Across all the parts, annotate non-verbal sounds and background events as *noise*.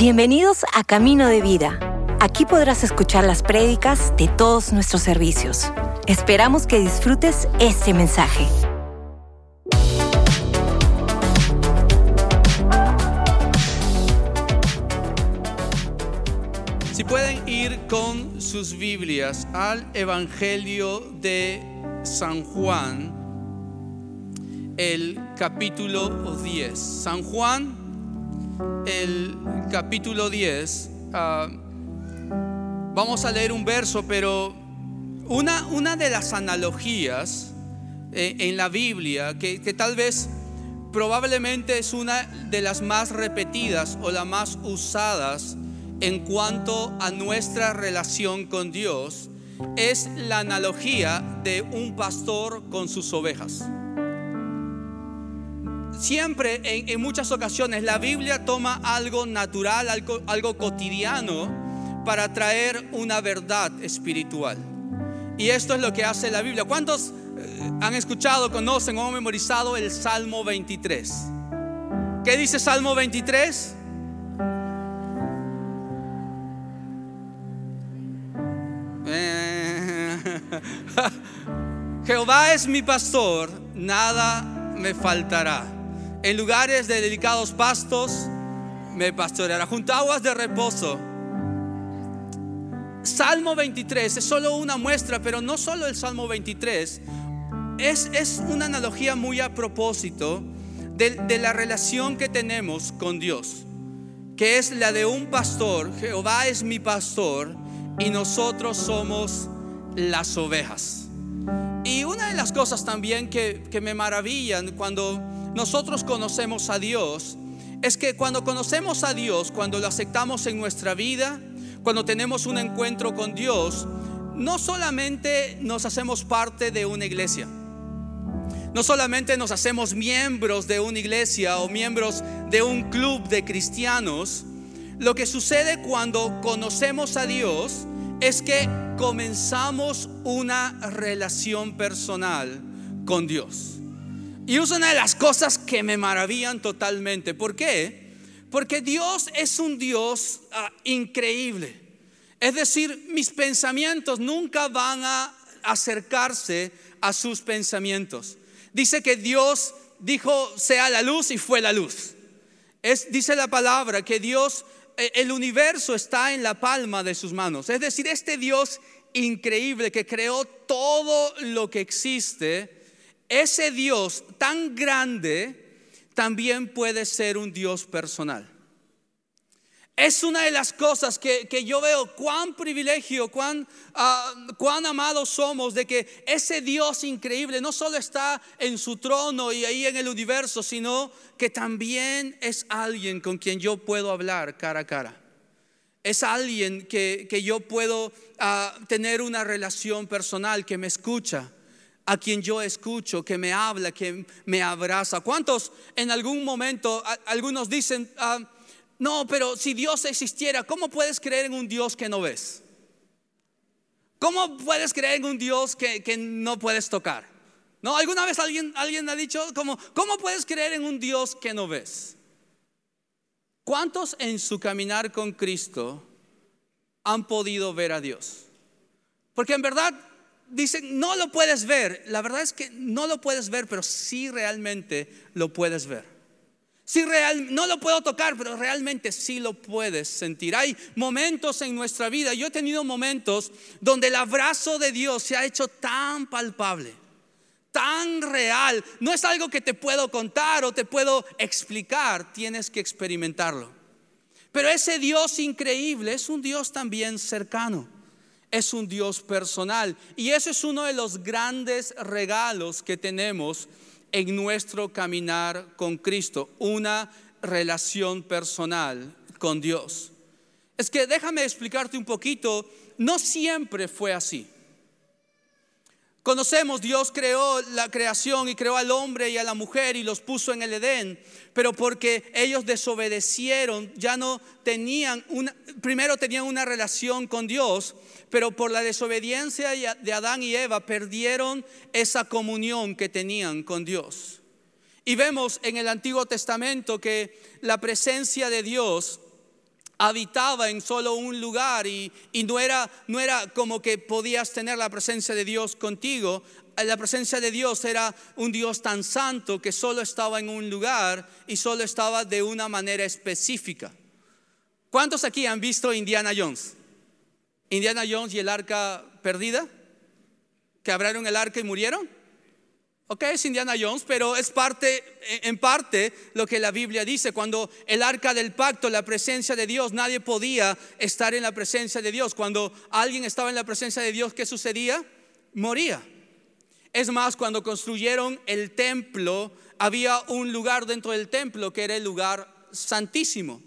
Bienvenidos a Camino de Vida. Aquí podrás escuchar las prédicas de todos nuestros servicios. Esperamos que disfrutes este mensaje. Si pueden ir con sus Biblias al Evangelio de San Juan, el capítulo 10. San Juan, el capítulo 10. ah, vamos a leer un verso, pero una, una de las analogías eh, en la Biblia, que, que tal vez probablemente es una de las más repetidas o las más usadas en cuanto a nuestra relación con Dios, es la analogía de un pastor con sus ovejas. Siempre, en, muchas ocasiones, la Biblia toma algo natural, algo, algo cotidiano, para traer una verdad espiritual. Y esto es lo que hace la Biblia. ¿Cuántos eh, han escuchado, conocen o han memorizado el Salmo 23? ¿Qué dice Salmo 23? Eh, *laughs* Jehová es mi pastor, nada me faltará. En lugares de delicados pastos me pastoreará, junto a aguas de reposo. Salmo 23 es solo una muestra, pero no solo el Salmo 23, es, es una analogía muy a propósito de, de la relación que tenemos con Dios, que es la de un pastor, Jehová es mi pastor y nosotros somos las ovejas. Y una de las cosas también que, que me maravillan cuando nosotros conocemos a Dios es que cuando conocemos a Dios, cuando lo aceptamos en nuestra vida, cuando tenemos un encuentro con Dios, no solamente nos hacemos parte de una iglesia, no solamente nos hacemos miembros de una iglesia o miembros de un club de cristianos, lo que sucede cuando conocemos a Dios es que comenzamos una relación personal con Dios. Y es una de las cosas que me maravillan totalmente. ¿Por qué? Porque Dios es un Dios ah, increíble. Es decir, mis pensamientos nunca van a acercarse a sus pensamientos. Dice que Dios dijo, sea la luz y fue la luz. Es, dice la palabra que Dios, eh, el universo está en la palma de sus manos. Es decir, este Dios increíble que creó todo lo que existe, ese Dios tan grande también puede ser un Dios personal. Es una de las cosas que, que yo veo cuán privilegio, cuán, ah, cuán amados somos de que ese Dios increíble no solo está en su trono y ahí en el universo, sino que también es alguien con quien yo puedo hablar cara a cara. Es alguien que, que yo puedo ah, tener una relación personal, que me escucha, a quien yo escucho, que me habla, que me abraza. ¿Cuántos en algún momento, algunos dicen, ah, no, pero si Dios existiera, ¿cómo puedes creer en un Dios que no ves? ¿Cómo puedes creer en un Dios que, que no puedes tocar? ¿No? ¿Alguna vez alguien, alguien ha dicho, como, ¿cómo puedes creer en un Dios que no ves? ¿Cuántos en su caminar con Cristo han podido ver a Dios? Porque en verdad dicen, no lo puedes ver. La verdad es que no lo puedes ver, pero sí realmente lo puedes ver. Sí, real, no lo puedo tocar, pero realmente sí lo puedes sentir. Hay momentos en nuestra vida, yo he tenido momentos donde el abrazo de Dios se ha hecho tan palpable, tan real. No es algo que te puedo contar o te puedo explicar, tienes que experimentarlo. Pero ese Dios increíble es un Dios también cercano, es un Dios personal. Y eso es uno de los grandes regalos que tenemos en nuestro caminar con Cristo, una relación personal con Dios. Es que déjame explicarte un poquito, no siempre fue así. Conocemos, Dios creó la creación y creó al hombre y a la mujer y los puso en el Edén, pero porque ellos desobedecieron, ya no tenían una, primero tenían una relación con Dios, pero por la desobediencia de Adán y Eva perdieron esa comunión que tenían con Dios. Y vemos en el Antiguo Testamento que la presencia de Dios habitaba en solo un lugar y, no, era, no era como que podías tener la presencia de Dios contigo. La presencia de Dios era un Dios tan santo que solo estaba en un lugar y solo estaba de una manera específica. ¿Cuántos aquí han visto Indiana Jones? Indiana Jones y el arca perdida, que abrieron el arca y murieron. Ok, es Indiana Jones, pero es parte, en parte, lo que la Biblia dice. Cuando el arca del pacto, la presencia de Dios, nadie podía estar en la presencia de Dios. Cuando alguien estaba en la presencia de Dios, ¿qué sucedía? Moría. Es más, cuando construyeron el templo, había un lugar dentro del templo que era el lugar santísimo.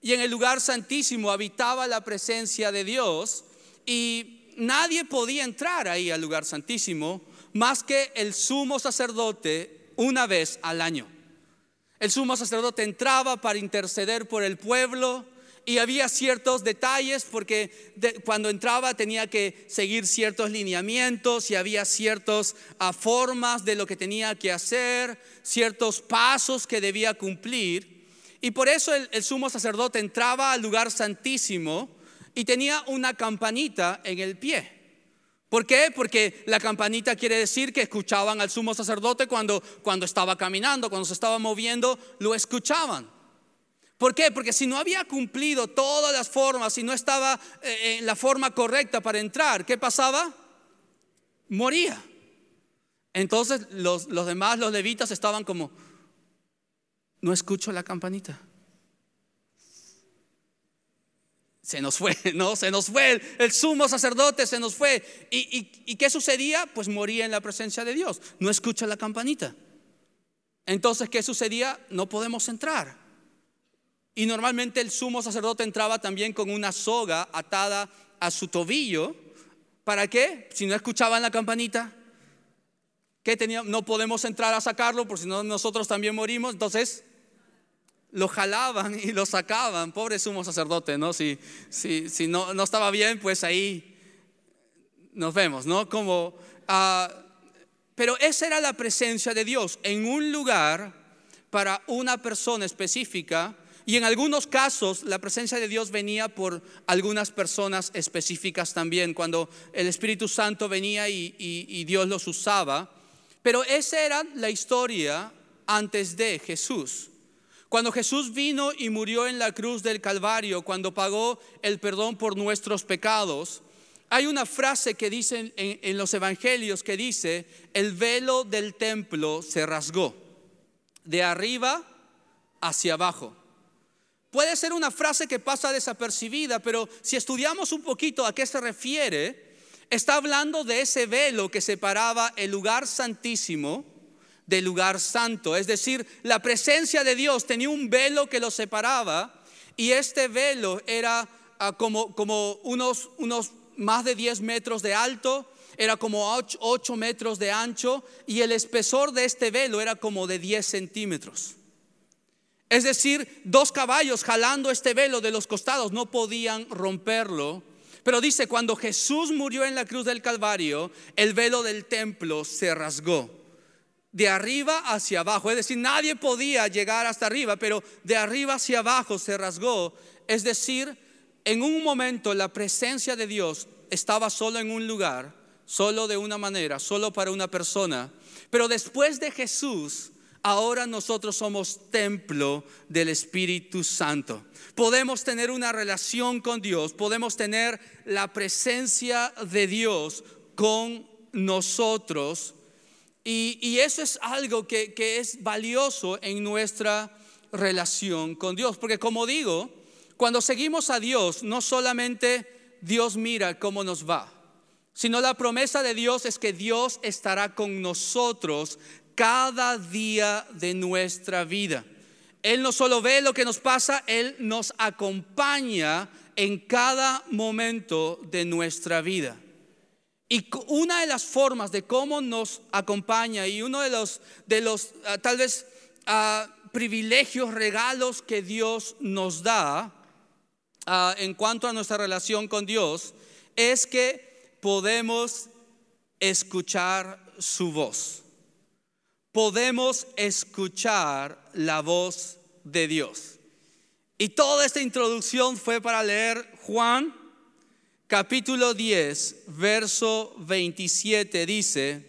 Y en el lugar santísimo habitaba la presencia de Dios y nadie podía entrar ahí al lugar santísimo más que el sumo sacerdote una vez al año. El sumo sacerdote entraba para interceder por el pueblo y había ciertos detalles porque cuando entraba tenía que seguir ciertos lineamientos y había ciertas ah, formas de lo que tenía que hacer, ciertos pasos que debía cumplir. Y por eso el sumo sacerdote entraba al lugar santísimo y tenía una campanita en el pie. ¿Por qué? Porque la campanita quiere decir que escuchaban al sumo sacerdote cuando, cuando estaba caminando, cuando se estaba moviendo, lo escuchaban. ¿Por qué? Porque si no había cumplido todas las formas, si no estaba eh, en la forma correcta para entrar, ¿qué pasaba? Moría. Entonces los, los demás, los levitas, estaban como, no escucho la campanita. Se nos fue, *laughs* ¿no? Se nos fue el, sumo sacerdote, se nos fue. ¿Y, qué sucedía? Pues moría en la presencia de Dios. No escucha la campanita. Entonces, ¿qué sucedía? No podemos entrar. Y normalmente el sumo sacerdote entraba también con una soga atada a su tobillo. ¿Para qué? Si no escuchaban la campanita, ¿qué tenía? No podemos entrar a sacarlo, por si no nosotros también morimos. Entonces, lo jalaban y lo sacaban, pobre sumo sacerdote, ¿no? Si, si, si no, no, estaba bien, pues ahí nos vemos, ¿no? Como, ah, pero esa era la presencia de Dios en un lugar para una persona específica y en algunos casos la presencia de Dios venía por algunas personas específicas también, cuando el Espíritu Santo venía y, y Dios los usaba. Pero esa era la historia antes de Jesús. Cuando Jesús vino y murió en la cruz del Calvario, cuando pagó el perdón por nuestros pecados, hay una frase que dice en, los evangelios que dice, el velo del templo se rasgó, de arriba hacia abajo. Puede ser una frase que pasa desapercibida, pero si estudiamos un poquito a qué se refiere, está hablando de ese velo que separaba el lugar santísimo del lugar santo. Es decir, la presencia de Dios tenía un velo que lo separaba y este velo era ah, como, unos, unos más de 10 metros de alto, era como 8, metros de ancho y el espesor de este velo era como de 10 centímetros. Es decir, dos caballos jalando este velo de los costados no podían romperlo. Pero dice, cuando Jesús murió en la cruz del Calvario, el velo del templo se rasgó de arriba hacia abajo. Es decir, nadie podía llegar hasta arriba, pero de arriba hacia abajo se rasgó. Es decir, en un momento la presencia de Dios estaba solo en un lugar, solo de una manera, solo para una persona. Pero después de Jesús, ahora nosotros somos templo del Espíritu Santo. Podemos tener una relación con Dios, podemos tener la presencia de Dios con nosotros y, eso es algo que, es valioso en nuestra relación con Dios. Porque como digo, cuando seguimos a Dios, no solamente Dios mira cómo nos va, sino la promesa de Dios es que Dios estará con nosotros cada día de nuestra vida. Él no solo ve lo que nos pasa, Él nos acompaña en cada momento de nuestra vida. Y una de las formas de cómo nos acompaña y uno de los, de los ah, tal vez ah, privilegios, regalos que Dios nos da ah, en cuanto a nuestra relación con Dios es que podemos escuchar su voz. Podemos escuchar la voz de Dios. Y toda esta introducción fue para leer Juan capítulo 10, verso 27. Dice,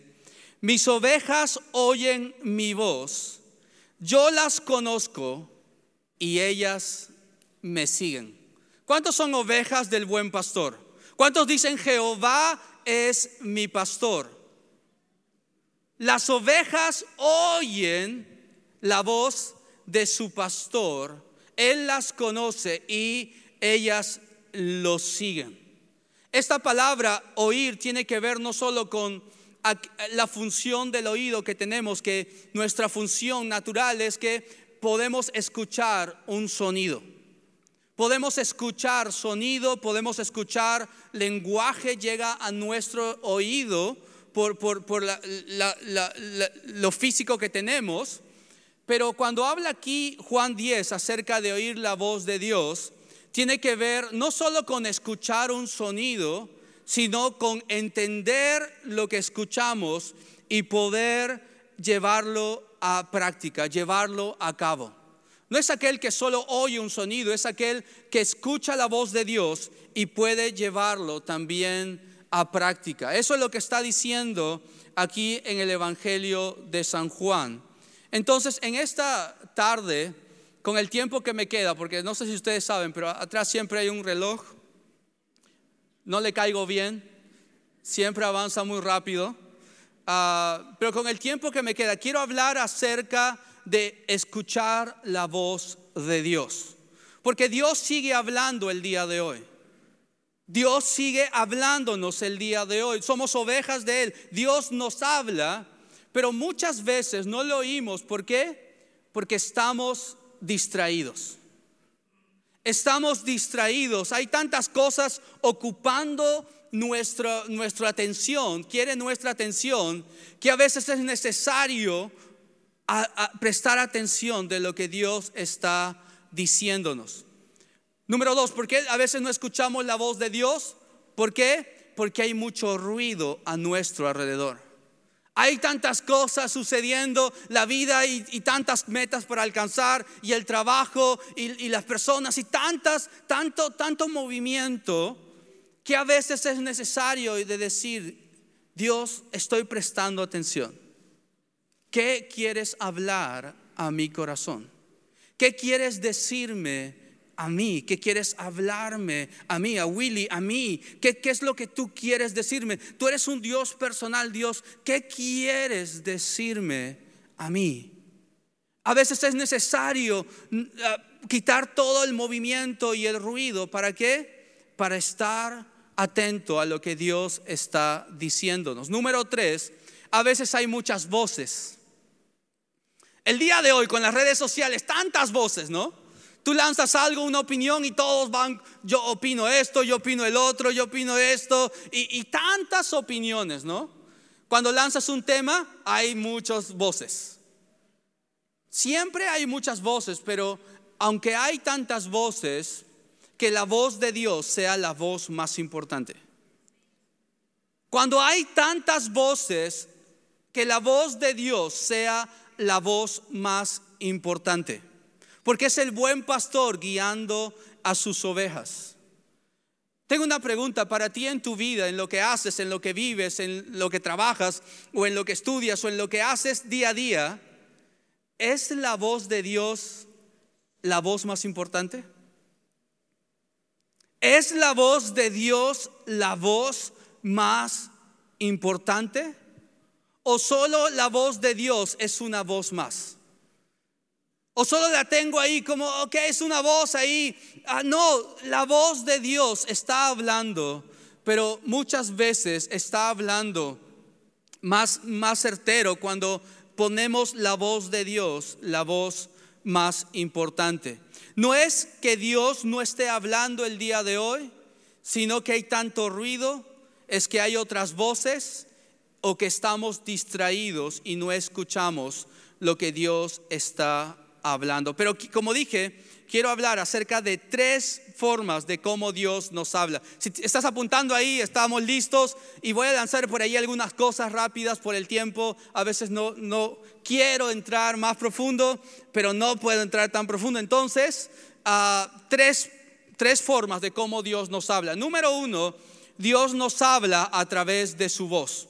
mis ovejas oyen mi voz, yo las conozco y ellas me siguen. ¿Cuántos son ovejas del buen pastor? ¿Cuántos dicen Jehová es mi pastor? Las ovejas oyen la voz de su pastor él las conoce y ellas lo siguen. Esta palabra oír tiene que ver no solo con la función del oído que tenemos, que nuestra función natural es que podemos escuchar un sonido. Podemos escuchar sonido, podemos escuchar lenguaje, llega a nuestro oído por, lo físico que tenemos. Pero cuando habla aquí Juan 10 acerca de oír la voz de Dios, tiene que ver no solo con escuchar un sonido, sino con entender lo que escuchamos y poder llevarlo a práctica, llevarlo a cabo. No es aquel que solo oye un sonido, es aquel que escucha la voz de Dios y puede llevarlo también a práctica. Eso es lo que está diciendo aquí en el Evangelio de San Juan. Entonces, en esta tarde, con el tiempo que me queda, porque no sé si ustedes saben, pero atrás siempre hay un reloj, no le caigo bien, siempre avanza muy rápido, ah, pero con el tiempo que me queda, quiero hablar acerca de escuchar la voz de Dios, porque Dios sigue hablando el día de hoy. Dios sigue hablándonos el día de hoy. Somos ovejas de Él. Dios nos habla pero muchas veces no lo oímos. ¿Por qué? Porque estamos distraídos. Estamos distraídos. Hay tantas cosas ocupando nuestra, nuestra atención, quiere nuestra atención, que a veces es necesario prestar atención de lo que Dios está diciéndonos. Número dos, ¿por qué a veces no escuchamos la voz de Dios? ¿Por qué? Porque hay mucho ruido a nuestro alrededor. Hay tantas cosas sucediendo, la vida y, tantas metas para alcanzar, y el trabajo y, las personas, y tantas, tanto, tanto movimiento, que a veces es necesario de decir, Dios, estoy prestando atención. ¿Qué quieres hablar a mi corazón? ¿Qué quieres decirme a mí? ¿Qué quieres hablarme a mí, a Willy, a mí? ¿Qué, ¿Qué, es lo que tú quieres decirme? Tú eres un Dios personal, Dios. ¿Qué quieres decirme a mí? A veces es necesario mm, ah, quitar todo el movimiento y el ruido. ¿Para qué? Para estar atento a lo que Dios está diciéndonos. Número tres, a veces hay muchas voces. El día de hoy con las redes sociales, tantas voces, ¿no? Tú lanzas algo, una opinión y todos van, yo opino esto, yo opino el otro, yo opino esto, y, tantas opiniones, ¿no? Cuando lanzas un tema hay muchas voces. Siempre hay muchas voces, pero aunque hay tantas voces, que la voz de Dios sea la voz más importante. Cuando hay tantas voces, que la voz de Dios sea la voz más importante porque es el buen pastor guiando a sus ovejas. Tengo una pregunta para ti en tu vida, en lo que haces, en lo que vives, en lo que trabajas o en lo que estudias o en lo que haces día a día. ¿Es la voz de Dios la voz más importante? ¿Es la voz de Dios la voz más importante? ¿O solo la voz de Dios es una voz más? O solo la tengo ahí como, ok, es una voz ahí. Ah, no, la voz de Dios está hablando, pero muchas veces está hablando más, más certero cuando ponemos la voz de Dios, la voz más importante. No es que Dios no esté hablando el día de hoy, sino que hay tanto ruido, es que hay otras voces o que estamos distraídos y no escuchamos lo que Dios está hablando. Pero como dije, quiero hablar acerca de tres formas de cómo Dios nos habla. Si estás apuntando ahí, estamos listos y voy a lanzar por ahí algunas cosas rápidas por el tiempo. A veces no, no quiero entrar más profundo, pero no puedo entrar tan profundo. Entonces, ah, tres, tres formas de cómo Dios nos habla. Número uno, Dios nos habla a través de su voz.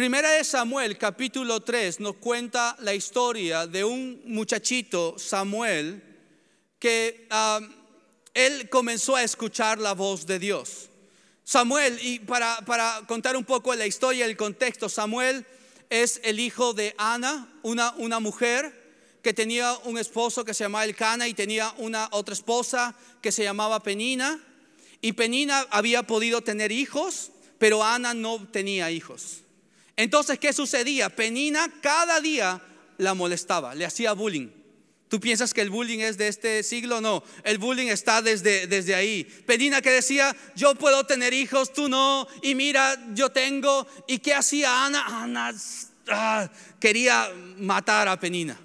Primera de Samuel, capítulo 3, nos cuenta la historia de un muchachito, Samuel, que él comenzó a escuchar la voz de Dios. Samuel, y para, contar un poco la historia, el contexto, Samuel es el hijo de Ana, una, una mujer que tenía un esposo que se llamaba Elcana y tenía una otra esposa que se llamaba Penina. Y Penina había podido tener hijos, pero Ana no tenía hijos. Entonces, ¿qué sucedía? Penina cada día la molestaba, le hacía bullying. ¿Tú piensas que el bullying es de este siglo? No, el bullying está desde, desde ahí. Penina que decía, yo puedo tener hijos, tú no, y mira, yo tengo. ¿Y qué hacía Ana? Ana ah, quería matar a Penina.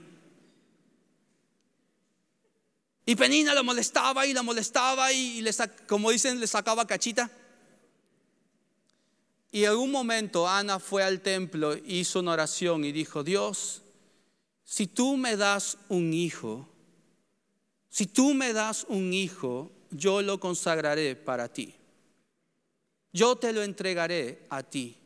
Y Penina lo molestaba y la molestaba y, le, como dicen, le sacaba cachita. Y en un momento Ana fue al templo, hizo una oración y dijo, Dios, si tú me das un hijo, si tú me das un hijo, yo lo consagraré para ti. Yo te lo entregaré a ti.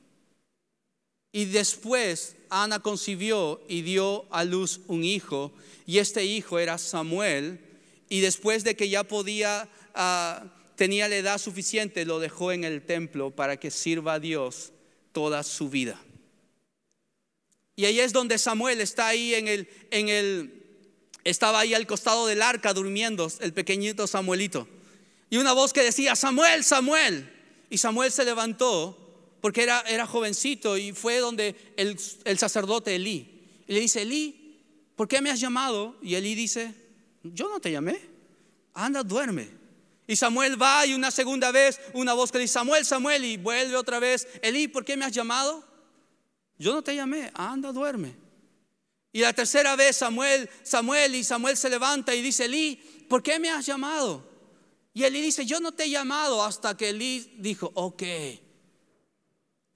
Y después Ana concibió y dio a luz un hijo, y este hijo era Samuel, y después de que ya podía, ah, tenía la edad suficiente, lo dejó en el templo para que sirva a Dios toda su vida. Y ahí es donde Samuel está ahí en el, en el, estaba ahí al costado del arca durmiendo, el pequeñito Samuelito. Y una voz que decía, Samuel, Samuel. Y Samuel se levantó porque era, era jovencito y fue donde el, el sacerdote Elí. Y le dice, Elí, ¿por qué me has llamado? Y Elí dice, yo no te llamé, anda, duerme. Y Samuel va y una segunda vez una voz que dice, Samuel, Samuel, y vuelve otra vez, Elí, ¿por qué me has llamado? Yo no te llamé, anda, duerme. Y la tercera vez Samuel, Samuel y Samuel se levanta y dice, Elí, ¿por qué me has llamado? Y Elí dice, yo no te he llamado hasta que Elí dijo, ok.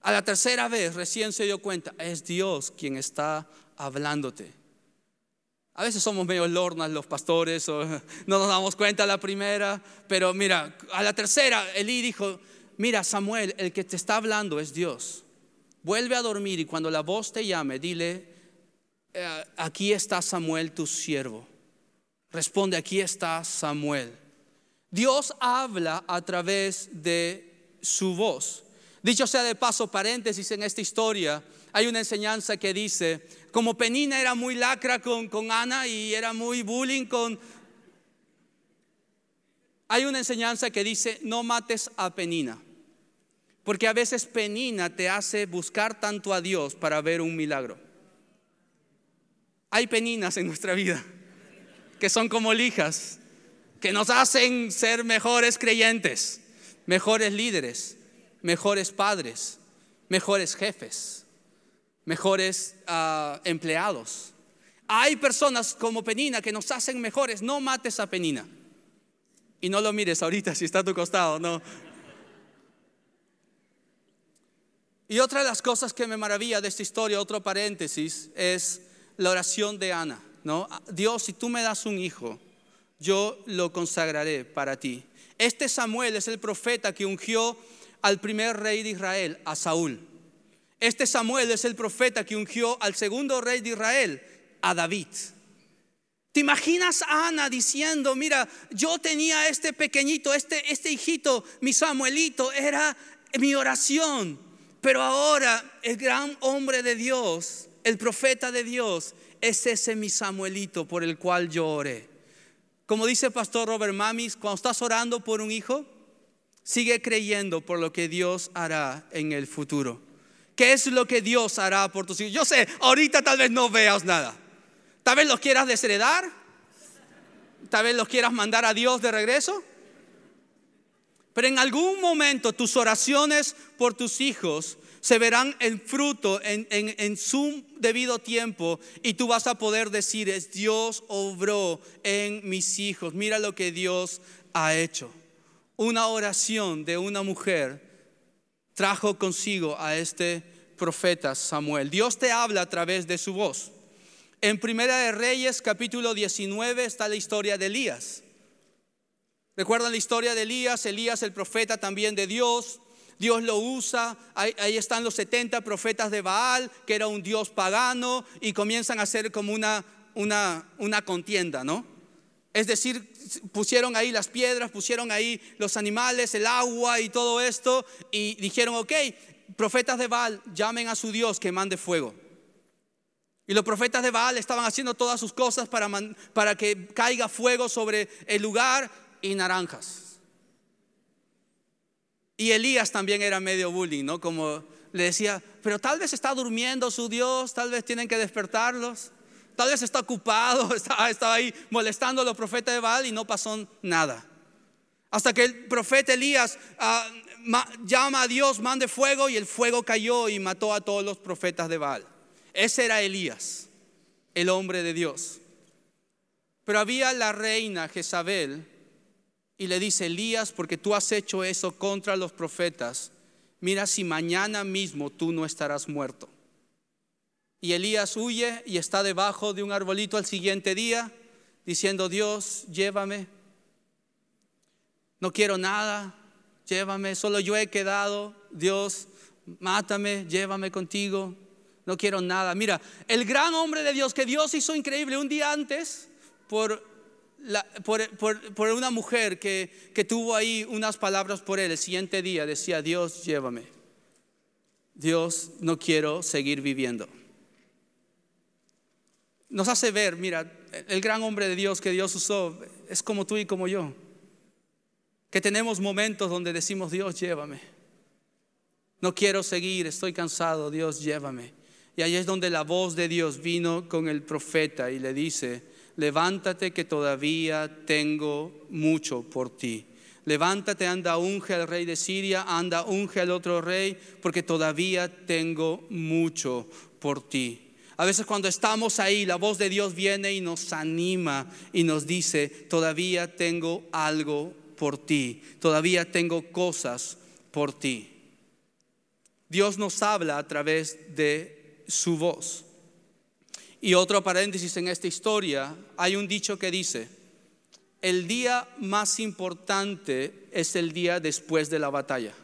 A la tercera vez recién se dio cuenta, es Dios quien está hablándote. A veces somos medio lornas los pastores *laughs* no nos damos cuenta la primera, pero mira, a la tercera Elí dijo, mira Samuel, el que te está hablando es Dios vuelve a dormir y cuando la voz te llame, dile, eh, aquí está Samuel, tu siervo. Responde, aquí está Samuel. Dios habla a través de su voz. Dicho sea de paso, paréntesis en esta historia, hay una enseñanza que dice, como Penina era muy lacra con, con Ana y era muy bullying con... Hay una enseñanza que dice, no mates a Penina. Porque a veces penina te hace buscar tanto a Dios para ver un milagro. Hay peninas en nuestra vida que son como lijas, que nos hacen ser mejores creyentes, mejores líderes, mejores padres, mejores jefes, mejores ah, empleados. Hay personas como Penina que nos hacen mejores. No mates a Penina. Y no lo mires ahorita si está a tu costado, no. Y otra de las cosas que me maravilla de esta historia, otro paréntesis, es la oración de Ana. ¿no? Dios, si tú me das un hijo, yo lo consagraré para ti. Este Samuel es el profeta que ungió al primer rey de Israel, a Saúl. Este Samuel es el profeta que ungió al segundo rey de Israel, a David. ¿Te imaginas a Ana diciendo, mira, yo tenía este pequeñito, este, este hijito, mi Samuelito, era mi oración pero ahora el gran hombre de Dios, el profeta de Dios, es ese mi Samuelito por el cual yo oré. Como dice el pastor Robert Mamis, cuando estás orando por un hijo, sigue creyendo por lo que Dios hará en el futuro. ¿Qué es lo que Dios hará por tus hijos? Yo sé, ahorita tal vez no veas nada. Tal vez los quieras desheredar. Tal vez los quieras mandar a Dios de regreso. Pero en algún momento tus oraciones por tus hijos se verán en fruto en, su debido tiempo y tú vas a poder decir, Dios obró en mis hijos. Mira lo que Dios ha hecho. Una oración de una mujer trajo consigo a este profeta Samuel. Dios te habla a través de su voz. En Primera de Reyes, capítulo 19, está la historia de Elías. ¿Recuerdan la historia de Elías? Elías, el profeta también de Dios. Dios lo usa. Ahí, están los 70 profetas de Baal, que era un dios pagano, y comienzan a hacer como una, una, una contienda, ¿no? Es decir, pusieron ahí las piedras, pusieron ahí los animales, el agua y todo esto, y dijeron, ok, profetas de Baal, llamen a su Dios que mande fuego. Y los profetas de Baal estaban haciendo todas sus cosas para, para que caiga fuego sobre el lugar y naranjas. Y Elías también era medio bullying, ¿no? Como le decía, pero tal vez está durmiendo su Dios, tal vez tienen que despertarlos. Tal vez está ocupado, *laughs* estaba, ahí molestando a los profetas de Baal y no pasó nada. Hasta que el profeta Elías ah, llama a Dios, mande fuego y el fuego cayó y mató a todos los profetas de Baal. Ese era Elías, el hombre de Dios. Pero había la reina Jezabel y le dice, Elías, porque tú has hecho eso contra los profetas, mira si mañana mismo tú no estarás muerto. Y Elías huye y está debajo de un arbolito al siguiente día, diciendo, Dios, llévame. No quiero nada, llévame, solo yo he quedado. Dios, mátame, llévame contigo. No quiero nada. Mira, el gran hombre de Dios que Dios hizo increíble un día antes por, una mujer que, que tuvo ahí unas palabras por él. El siguiente día decía, Dios, llévame. Dios, no quiero seguir viviendo nos hace ver, mira, el gran hombre de Dios que Dios usó es como tú y como yo. Que tenemos momentos donde decimos, Dios, llévame. No quiero seguir, estoy cansado, Dios, llévame. Y ahí es donde la voz de Dios vino con el profeta y le dice, levántate que todavía tengo mucho por ti. Levántate, anda, unge al rey de Siria, anda, unge al otro rey, porque todavía tengo mucho por ti. A veces cuando estamos ahí, la voz de Dios viene y nos anima y nos dice, todavía tengo algo por ti, todavía tengo cosas por ti. Dios nos habla a través de su voz. Y otro paréntesis en esta historia, hay un dicho que dice, el día más importante es el día después de la batalla.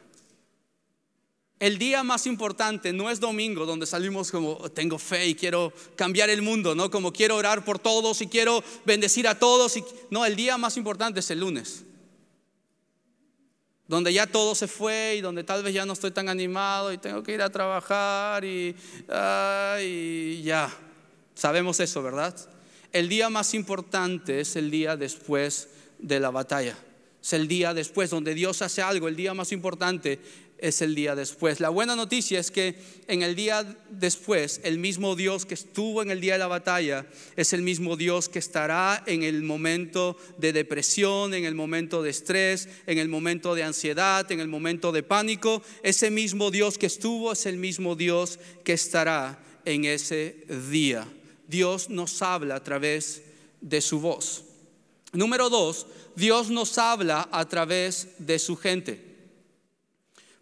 El día más importante no es domingo donde salimos como tengo fe y quiero cambiar el mundo, ¿no? Como quiero orar por todos y quiero bendecir a todos. Y... No, el día más importante es el lunes. Donde ya todo se fue y donde tal vez ya no estoy tan animado y tengo que ir a trabajar y, y ya. Sabemos eso, ¿verdad? El día más importante es el día después de la batalla. Es el día después donde Dios hace algo. El día más importante es el día después. La buena noticia es que en el día después, el mismo Dios que estuvo en el día de la batalla es el mismo Dios que estará en el momento de depresión, en el momento de estrés, en el momento de ansiedad, en el momento de pánico. Ese mismo Dios que estuvo es el mismo Dios que estará en ese día. Dios nos habla a través de su voz. Número dos, Dios nos habla a través de su gente.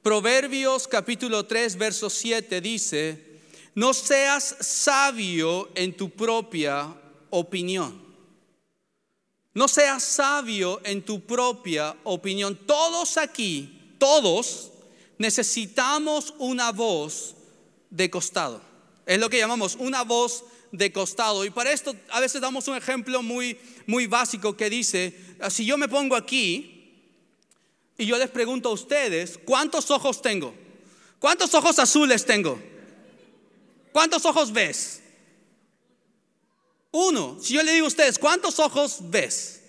Proverbios capítulo 3, verso 7 dice, no seas sabio en tu propia opinión. No seas sabio en tu propia opinión. Todos aquí, todos necesitamos una voz de costado. Es lo que llamamos una voz de costado. Y para esto a veces damos un ejemplo muy, muy básico que dice, si yo me pongo aquí, y yo les pregunto a ustedes, ¿cuántos ojos tengo? ¿Cuántos ojos azules tengo? ¿Cuántos ojos ves? Uno. Si yo le digo a ustedes, ¿cuántos ojos ves?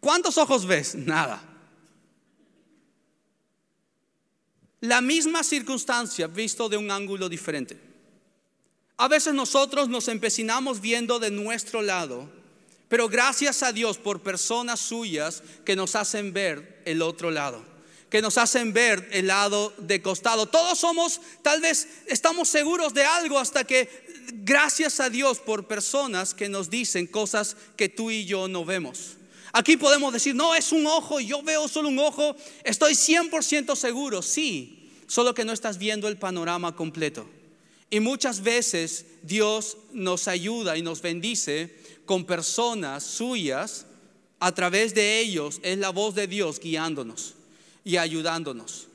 ¿Cuántos ojos ves? *laughs* Nada. La misma circunstancia visto de un ángulo diferente. A veces nosotros nos empecinamos viendo de nuestro lado pero gracias a Dios por personas suyas que nos hacen ver el otro lado, que nos hacen ver el lado de costado. Todos somos, tal vez estamos seguros de algo hasta que gracias a Dios por personas que nos dicen cosas que tú y yo no vemos. Aquí podemos decir, no, es un ojo, yo veo solo un ojo, estoy 100% seguro, sí, solo que no estás viendo el panorama completo. Y muchas veces Dios nos ayuda y nos bendice con personas suyas. A través de ellos es la voz de Dios guiándonos y ayudándonos.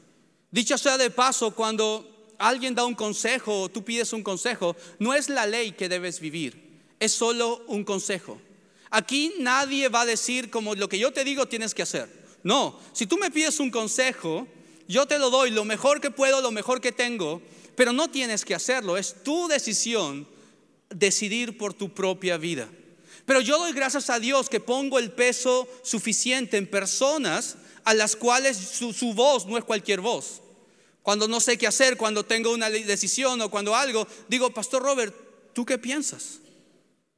Dicho sea de paso, cuando alguien da un consejo o tú pides un consejo, no es la ley que debes vivir, es solo un consejo. Aquí nadie va a decir como lo que yo te digo tienes que hacer. No, si tú me pides un consejo, yo te lo doy lo mejor que puedo, lo mejor que tengo, pero no tienes que hacerlo, es tu decisión decidir por tu propia vida. Pero yo doy gracias a Dios que pongo el peso suficiente en personas a las cuales su, voz no es cualquier voz. Cuando no sé qué hacer, cuando tengo una decisión o cuando algo, digo, Pastor Robert, ¿tú qué piensas?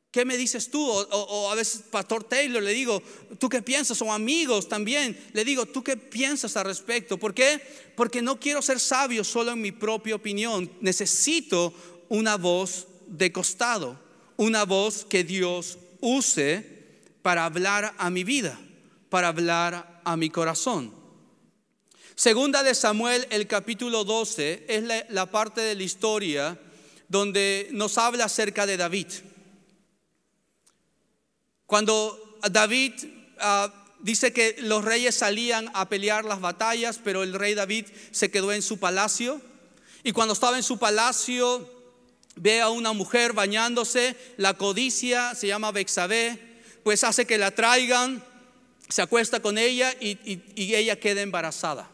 ¿Qué me dices tú? O, a veces, Pastor Taylor, le digo, ¿tú qué piensas? O amigos también, le digo, ¿tú qué piensas al respecto? ¿Por qué? Porque no quiero ser sabio solo en mi propia opinión. Necesito una voz de costado, una voz que Dios use para hablar a mi vida, para hablar a mi corazón. Segunda de Samuel, el capítulo 12, es la, parte de la historia donde nos habla acerca de David. Cuando David ah, dice que los reyes salían a pelear las batallas, pero el rey David se quedó en su palacio. Y cuando estaba en su palacio, ve a una mujer bañándose, la codicia, se llama Bexabé, pues hace que la traigan, se acuesta con ella y, y ella queda embarazada.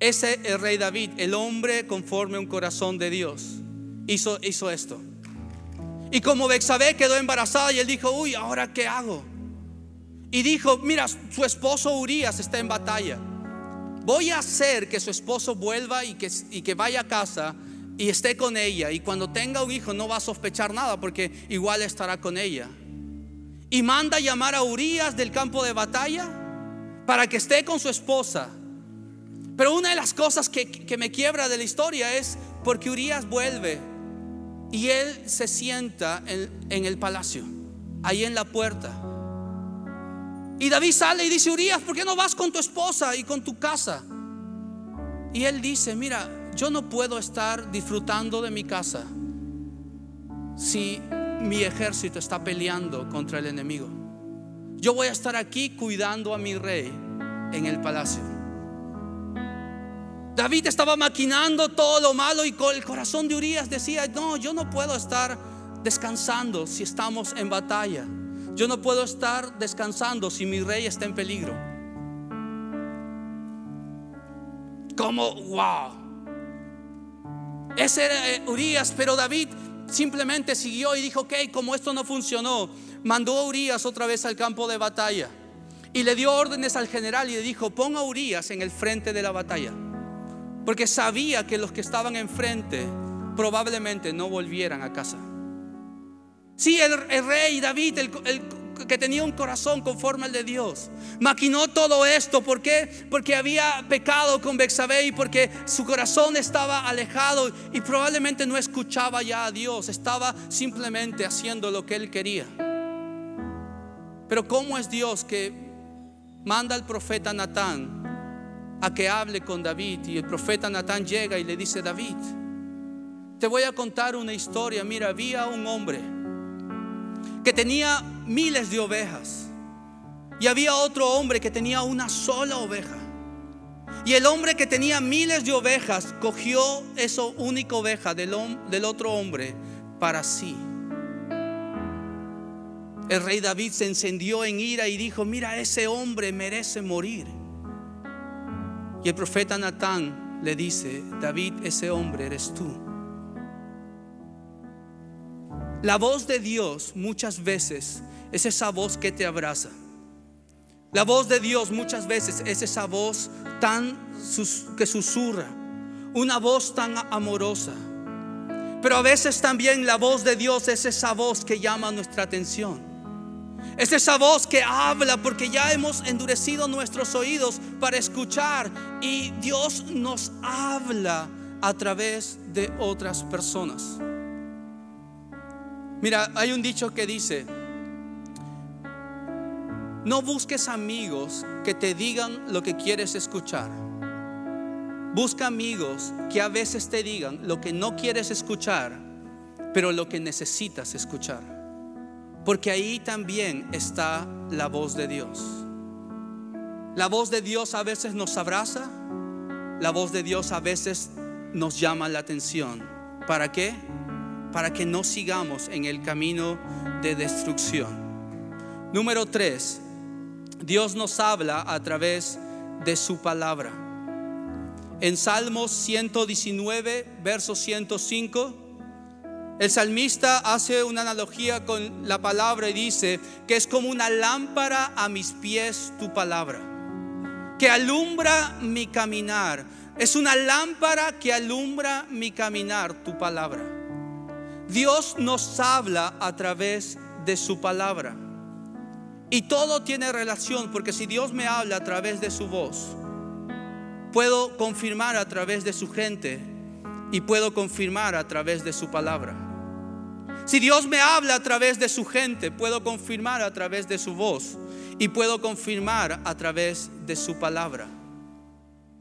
Ese el rey David, el hombre conforme a un corazón de Dios, hizo, hizo esto. Y como Bexabé quedó embarazada y él dijo, uy, ¿ahora qué hago? Y dijo, mira, su esposo Urias está en batalla. Voy a hacer que su esposo vuelva y que, y que vaya a casa y esté con ella. Y cuando tenga un hijo no va a sospechar nada porque igual estará con ella. Y manda llamar a Urias del campo de batalla para que esté con su esposa pero una de las cosas que, me quiebra de la historia es porque Urias vuelve y él se sienta en, en el palacio, ahí en la puerta. Y David sale y dice, Urias, ¿por qué no vas con tu esposa y con tu casa? Y él dice, mira, yo no puedo estar disfrutando de mi casa si mi ejército está peleando contra el enemigo. Yo voy a estar aquí cuidando a mi rey en el palacio. David estaba maquinando todo lo malo y con el corazón de Urias decía, no, yo no puedo estar descansando si estamos en batalla. Yo no puedo estar descansando si mi rey está en peligro. Como, wow. Ese era eh, Urias, pero David simplemente siguió y dijo, ok, como esto no funcionó, mandó a Urias otra vez al campo de batalla. Y le dio órdenes al general y le dijo, ponga a Urias en el frente de la batalla. Porque sabía que los que estaban enfrente probablemente no volvieran a casa. Sí, el, rey David, el, que tenía un corazón conforme al de Dios, maquinó todo esto. ¿Por qué? Porque había pecado con Bexabé y porque su corazón estaba alejado y probablemente no escuchaba ya a Dios. Estaba simplemente haciendo lo que él quería. Pero ¿cómo es Dios que manda al profeta Natán a que hable con David. Y el profeta Natán llega y le dice, David, te voy a contar una historia. Mira, había un hombre que tenía miles de ovejas. Y había otro hombre que tenía una sola oveja. Y el hombre que tenía miles de ovejas cogió esa única oveja del, del otro hombre para sí. El rey David se encendió en ira y dijo, mira, ese hombre merece morir. Y el profeta Natán le dice, David, ese hombre eres tú. La voz de Dios muchas veces es esa voz que te abraza. La voz de Dios muchas veces es esa voz tan que susurra, una voz tan amorosa. Pero a veces también la voz de Dios es esa voz que llama nuestra atención. Es esa voz que habla porque ya hemos endurecido nuestros oídos para escuchar y Dios nos habla a través de otras personas. Mira, hay un dicho que dice, no busques amigos que te digan lo que quieres escuchar. Busca amigos que a veces te digan lo que no quieres escuchar, pero lo que necesitas escuchar. Porque ahí también está la voz de Dios. La voz de Dios a veces nos abraza, la voz de Dios a veces nos llama la atención. ¿Para qué? Para que no sigamos en el camino de destrucción. Número tres, Dios nos habla a través de su palabra. En Salmos 119, verso 105, el salmista hace una analogía con la palabra y dice que es como una lámpara a mis pies tu palabra, que alumbra mi caminar. Es una lámpara que alumbra mi caminar tu palabra. Dios nos habla a través de su palabra. Y todo tiene relación, porque si Dios me habla a través de su voz, puedo confirmar a través de su gente y puedo confirmar a través de su palabra. Si Dios me habla a través de su gente, puedo confirmar a través de su voz y puedo confirmar a través de su palabra.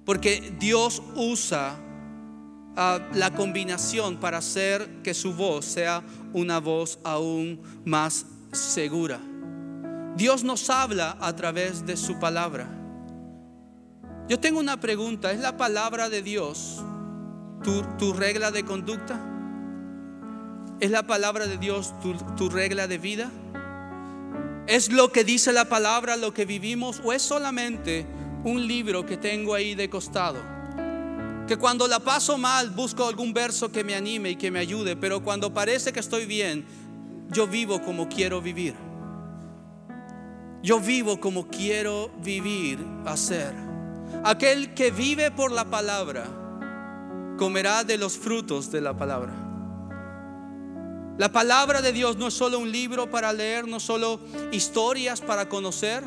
Porque Dios usa ah, la combinación para hacer que su voz sea una voz aún más segura. Dios nos habla a través de su palabra. Yo tengo una pregunta, ¿es la palabra de Dios tu, regla de conducta? ¿Es la palabra de Dios tu, tu regla de vida? ¿Es lo que dice la palabra lo que vivimos o es solamente un libro que tengo ahí de costado? Que cuando la paso mal busco algún verso que me anime y que me ayude, pero cuando parece que estoy bien, yo vivo como quiero vivir. Yo vivo como quiero vivir, hacer. Aquel que vive por la palabra, comerá de los frutos de la palabra. La palabra de Dios no es solo un libro para leer, no solo historias para conocer,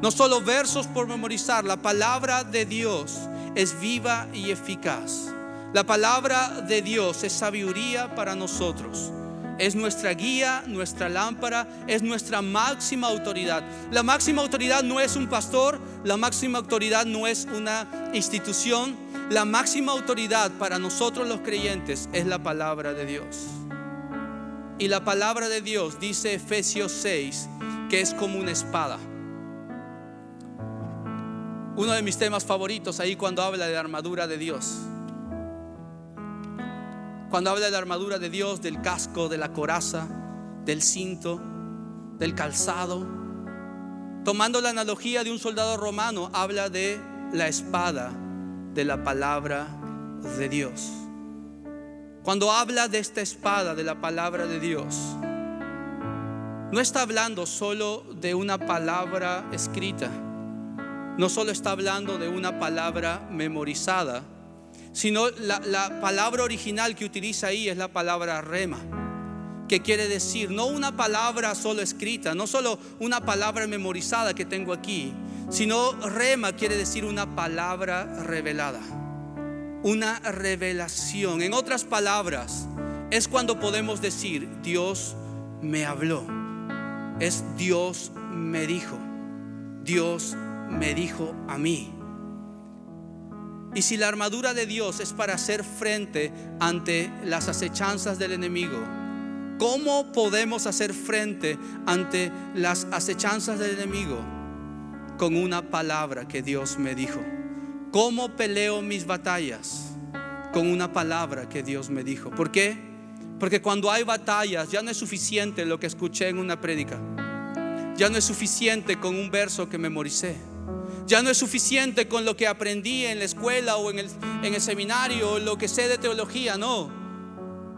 no solo versos por memorizar. La palabra de Dios es viva y eficaz. La palabra de Dios es sabiduría para nosotros es nuestra guía, nuestra lámpara, es nuestra máxima autoridad. La máxima autoridad no es un pastor, la máxima autoridad no es una institución, la máxima autoridad para nosotros los creyentes es la palabra de Dios. Y la palabra de Dios dice Efesios 6 que es como una espada. Uno de mis temas favoritos ahí cuando habla de la armadura de Dios. Cuando habla de la armadura de Dios, del casco, de la coraza, del cinto, del calzado, tomando la analogía de un soldado romano, habla de la espada de la palabra de Dios. Cuando habla de esta espada de la palabra de Dios, no está hablando solo de una palabra escrita, no solo está hablando de una palabra memorizada, sino la, palabra original que utiliza ahí es la palabra rema que quiere decir no una palabra solo escrita, no solo una palabra memorizada que tengo aquí, sino rema quiere decir una palabra revelada, una revelación. En otras palabras, es cuando podemos decir, Dios me habló, es Dios me dijo, Dios me dijo a mí. Y si la armadura de Dios es para hacer frente ante las acechanzas del enemigo, ¿cómo podemos hacer frente ante las acechanzas del enemigo? Con una palabra que Dios me dijo. ¿Cómo peleo mis batallas? Con una palabra que Dios me dijo. ¿Por qué? Porque cuando hay batallas ya no es suficiente lo que escuché en una prédica. Ya no es suficiente con un verso que memoricé ya no es suficiente con lo que aprendí en la escuela o en el, seminario o lo que sé de teología, no.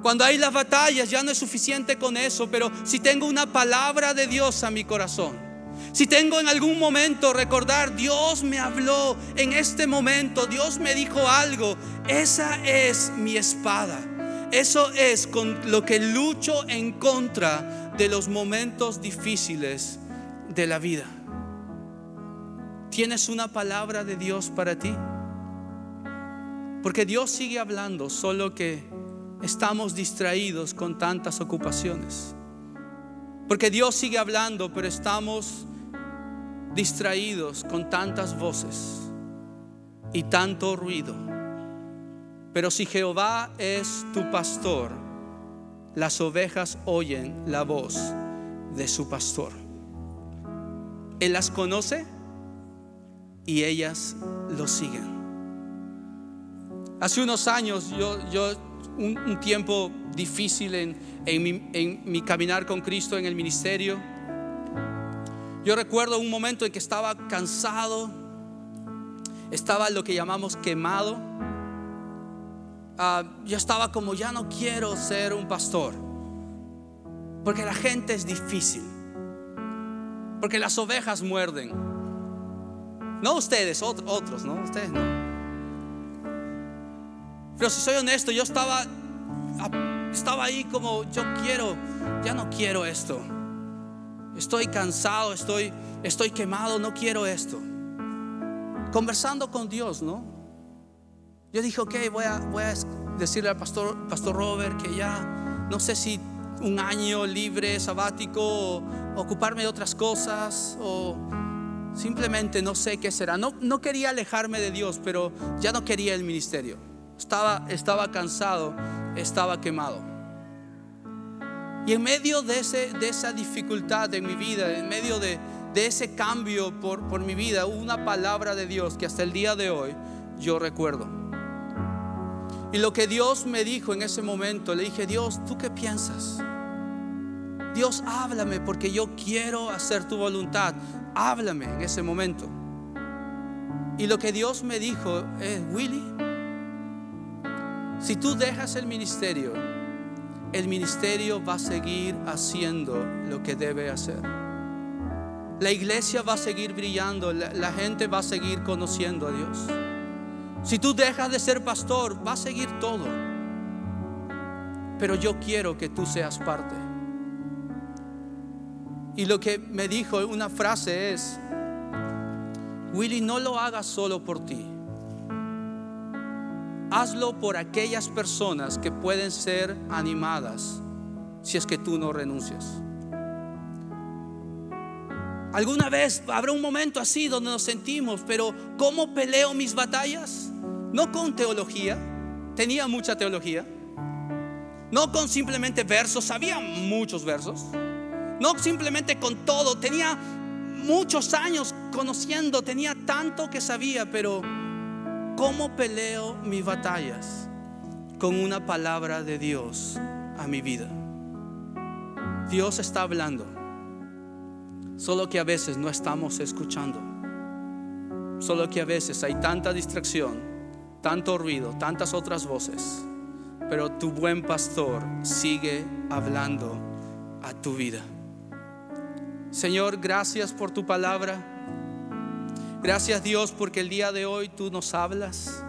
Cuando hay las batallas ya no es suficiente con eso, pero si tengo una palabra de Dios a mi corazón, si tengo en algún momento recordar, Dios me habló en este momento, Dios me dijo algo, esa es mi espada. Eso es con lo que lucho en contra de los momentos difíciles de la vida. ¿Tienes una palabra de Dios para ti? Porque Dios sigue hablando, solo que estamos distraídos con tantas ocupaciones. Porque Dios sigue hablando, pero estamos distraídos con tantas voces y tanto ruido Pero si Jehová es tu pastor, las ovejas oyen la voz de su pastor. Él las conoce y ellas lo siguen. Hace unos años, yo, yo un, tiempo difícil en, en mi caminar con Cristo en el ministerio, yo recuerdo un momento en que estaba cansado, estaba lo que llamamos quemado. Ah, yo estaba como, ya no quiero ser un pastor, porque la gente es difícil, porque las ovejas muerden. No ustedes, otros, ¿no? Ustedes no. Pero si soy honesto, yo estaba, estaba ahí como, yo quiero, ya no quiero esto. Estoy cansado, estoy, estoy quemado, no quiero esto. Conversando con Dios, ¿no? Yo dije, ok, voy a, voy a decirle al pastor, pastor Robert que ya no sé si un año libre, sabático, o ocuparme de otras cosas, o simplemente no sé qué será. No, no quería alejarme de Dios, pero ya no quería el ministerio. Estaba, estaba cansado, estaba quemado. Y en medio de, ese, de esa dificultad en mi vida, en medio de, ese cambio por, por mi vida, una palabra de Dios que hasta el día de hoy yo recuerdo. Y lo que Dios me dijo en ese momento, le dije, Dios, ¿tú qué piensas? Dios, háblame porque yo quiero hacer tu voluntad. Háblame en ese momento. Y lo que Dios me dijo es, Willy, si tú dejas el ministerio, el ministerio va a seguir haciendo lo que debe hacer. La iglesia va a seguir brillando, la, gente va a seguir conociendo a Dios. Si tú dejas de ser pastor, va a seguir todo. Pero yo quiero que tú seas parte. Y lo que me dijo una frase es, Willy, no lo hagas solo por ti hazlo por aquellas personas que pueden ser animadas si es que tú no renuncias. Alguna vez habrá un momento así donde nos sentimos, pero ¿cómo peleo mis batallas? No con teología, tenía mucha teología. No con simplemente versos, sabía muchos versos. No simplemente con todo, tenía muchos años conociendo, tenía tanto que sabía, pero ¿Cómo peleo mis batallas? Con una palabra de Dios a mi vida. Dios está hablando, solo que a veces no estamos escuchando. Solo que a veces hay tanta distracción, tanto ruido, tantas otras voces. Pero tu buen pastor sigue hablando a tu vida. Señor, gracias por tu palabra. Gracias Dios porque el día de hoy tú nos hablas.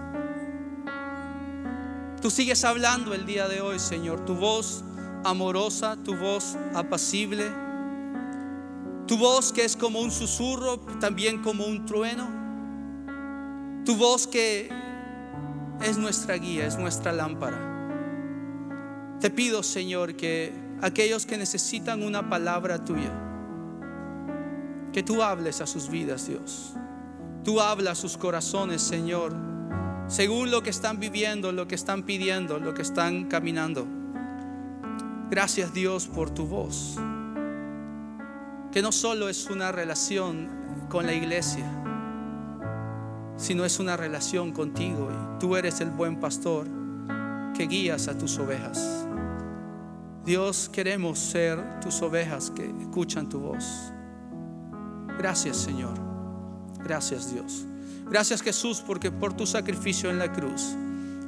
Tú sigues hablando el día de hoy, Señor. Tu voz amorosa, tu voz apacible. Tu voz que es como un susurro, también como un trueno. Tu voz que es nuestra guía, es nuestra lámpara. Te pido, Señor, que aquellos que necesitan una palabra tuya, que tú hables a sus vidas, Dios. Tú hablas a sus corazones, Señor, según lo que están viviendo, lo que están pidiendo, lo que están caminando. Gracias Dios por tu voz, que no solo es una relación con la iglesia, sino es una relación contigo y tú eres el buen pastor que guías a tus ovejas. Dios, queremos ser tus ovejas que escuchan tu voz. Gracias Señor. Gracias Dios. Gracias Jesús porque por tu sacrificio en la cruz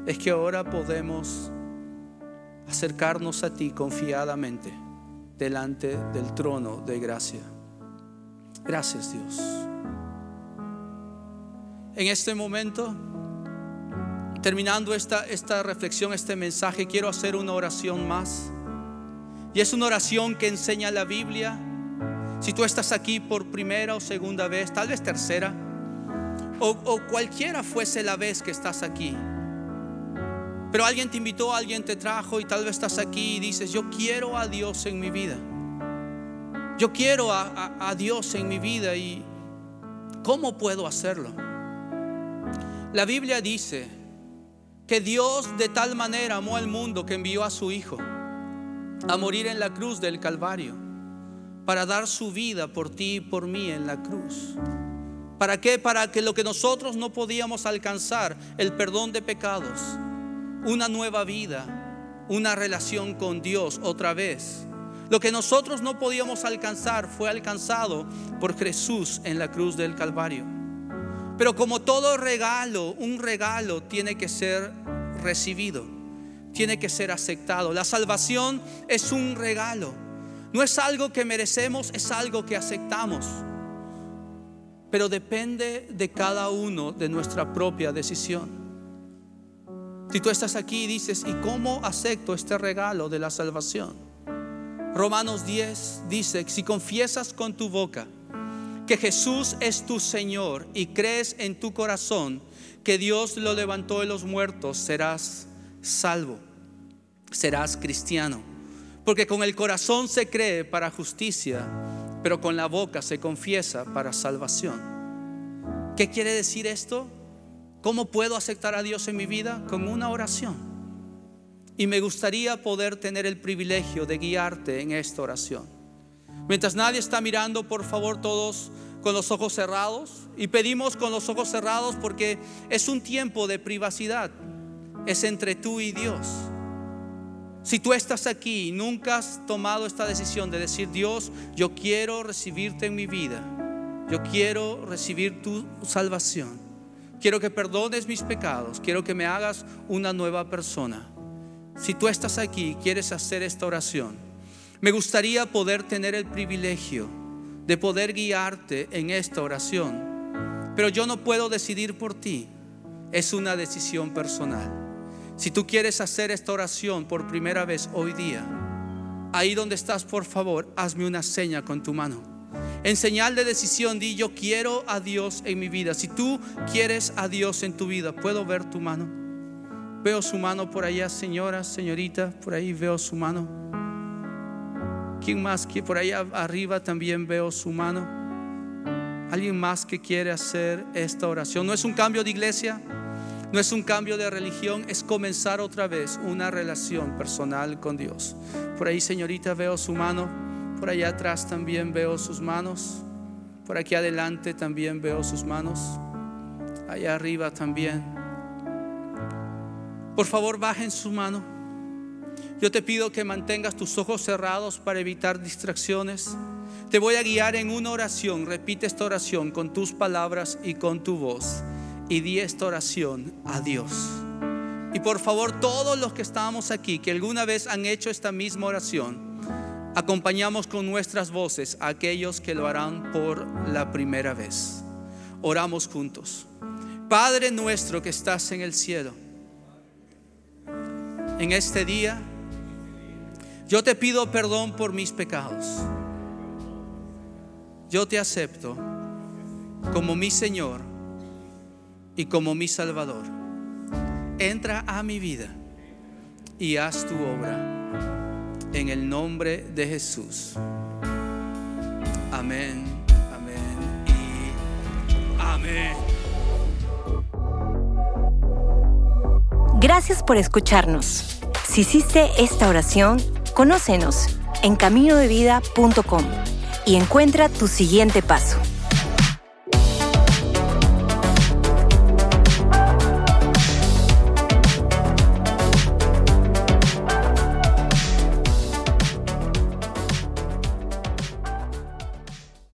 es que ahora podemos acercarnos a ti confiadamente delante del trono de gracia. Gracias Dios. En este momento, terminando esta, esta reflexión, este mensaje, quiero hacer una oración más. Y es una oración que enseña la Biblia si tú estás aquí por primera o segunda vez, tal vez tercera, o, cualquiera fuese la vez que estás aquí, pero alguien te invitó, alguien te trajo y tal vez estás aquí y dices, yo quiero a Dios en mi vida. Yo quiero a, a, Dios en mi vida y ¿cómo puedo hacerlo? La Biblia dice que Dios de tal manera amó al mundo que envió a su Hijo a morir en la cruz del Calvario para dar su vida por ti y por mí en la cruz. ¿Para qué? Para que lo que nosotros no podíamos alcanzar, el perdón de pecados, una nueva vida, una relación con Dios otra vez. Lo que nosotros no podíamos alcanzar fue alcanzado por Jesús en la cruz del Calvario. Pero como todo regalo, un regalo tiene que ser recibido, tiene que ser aceptado. La salvación es un regalo. No es algo que merecemos, es algo que aceptamos. Pero depende de cada uno de nuestra propia decisión. Si tú estás aquí y dices, ¿y cómo acepto este regalo de la salvación? Romanos 10 dice, si confiesas con tu boca que Jesús es tu Señor y crees en tu corazón que Dios lo levantó de los muertos, serás salvo, serás cristiano. Porque con el corazón se cree para justicia, pero con la boca se confiesa para salvación. ¿Qué quiere decir esto? ¿Cómo puedo aceptar a Dios en mi vida? Con una oración. Y me gustaría poder tener el privilegio de guiarte en esta oración. Mientras nadie está mirando, por favor, todos con los ojos cerrados. Y pedimos con los ojos cerrados porque es un tiempo de privacidad. Es entre tú y Dios. Si tú estás aquí y nunca has tomado esta decisión de decir, Dios, yo quiero recibirte en mi vida, yo quiero recibir tu salvación, quiero que perdones mis pecados, quiero que me hagas una nueva persona. Si tú estás aquí y quieres hacer esta oración, me gustaría poder tener el privilegio de poder guiarte en esta oración, pero yo no puedo decidir por ti, es una decisión personal. Si tú quieres hacer esta oración por primera vez hoy día, ahí donde estás, por favor, hazme una seña con tu mano. En señal de decisión, di yo quiero a Dios en mi vida. Si tú quieres a Dios en tu vida, ¿puedo ver tu mano? Veo su mano por allá, señora, señorita, por ahí veo su mano. ¿Quién más que por allá arriba también veo su mano? ¿Alguien más que quiere hacer esta oración? No es un cambio de iglesia, no es un cambio de religión, es comenzar otra vez una relación personal con Dios. Por ahí, señorita, veo su mano. Por allá atrás también veo sus manos. Por aquí adelante también veo sus manos. Allá arriba también. Por favor, bajen su mano. Yo te pido que mantengas tus ojos cerrados para evitar distracciones. Te voy a guiar en una oración. Repite esta oración con tus palabras y con tu voz y di esta oración a Dios. Y por favor, todos los que estamos aquí, que alguna vez han hecho esta misma oración, acompañamos con nuestras voces a aquellos que lo harán por la primera vez. Oramos juntos. Padre nuestro que estás en el cielo, en este día yo te pido perdón por mis pecados. Yo te acepto como mi Señor y como mi Salvador. Entra a mi vida y haz tu obra. En el nombre de Jesús. Amén, amén y amén. Gracias por escucharnos. Si hiciste esta oración, conócenos en caminodevida.com y encuentra tu siguiente paso.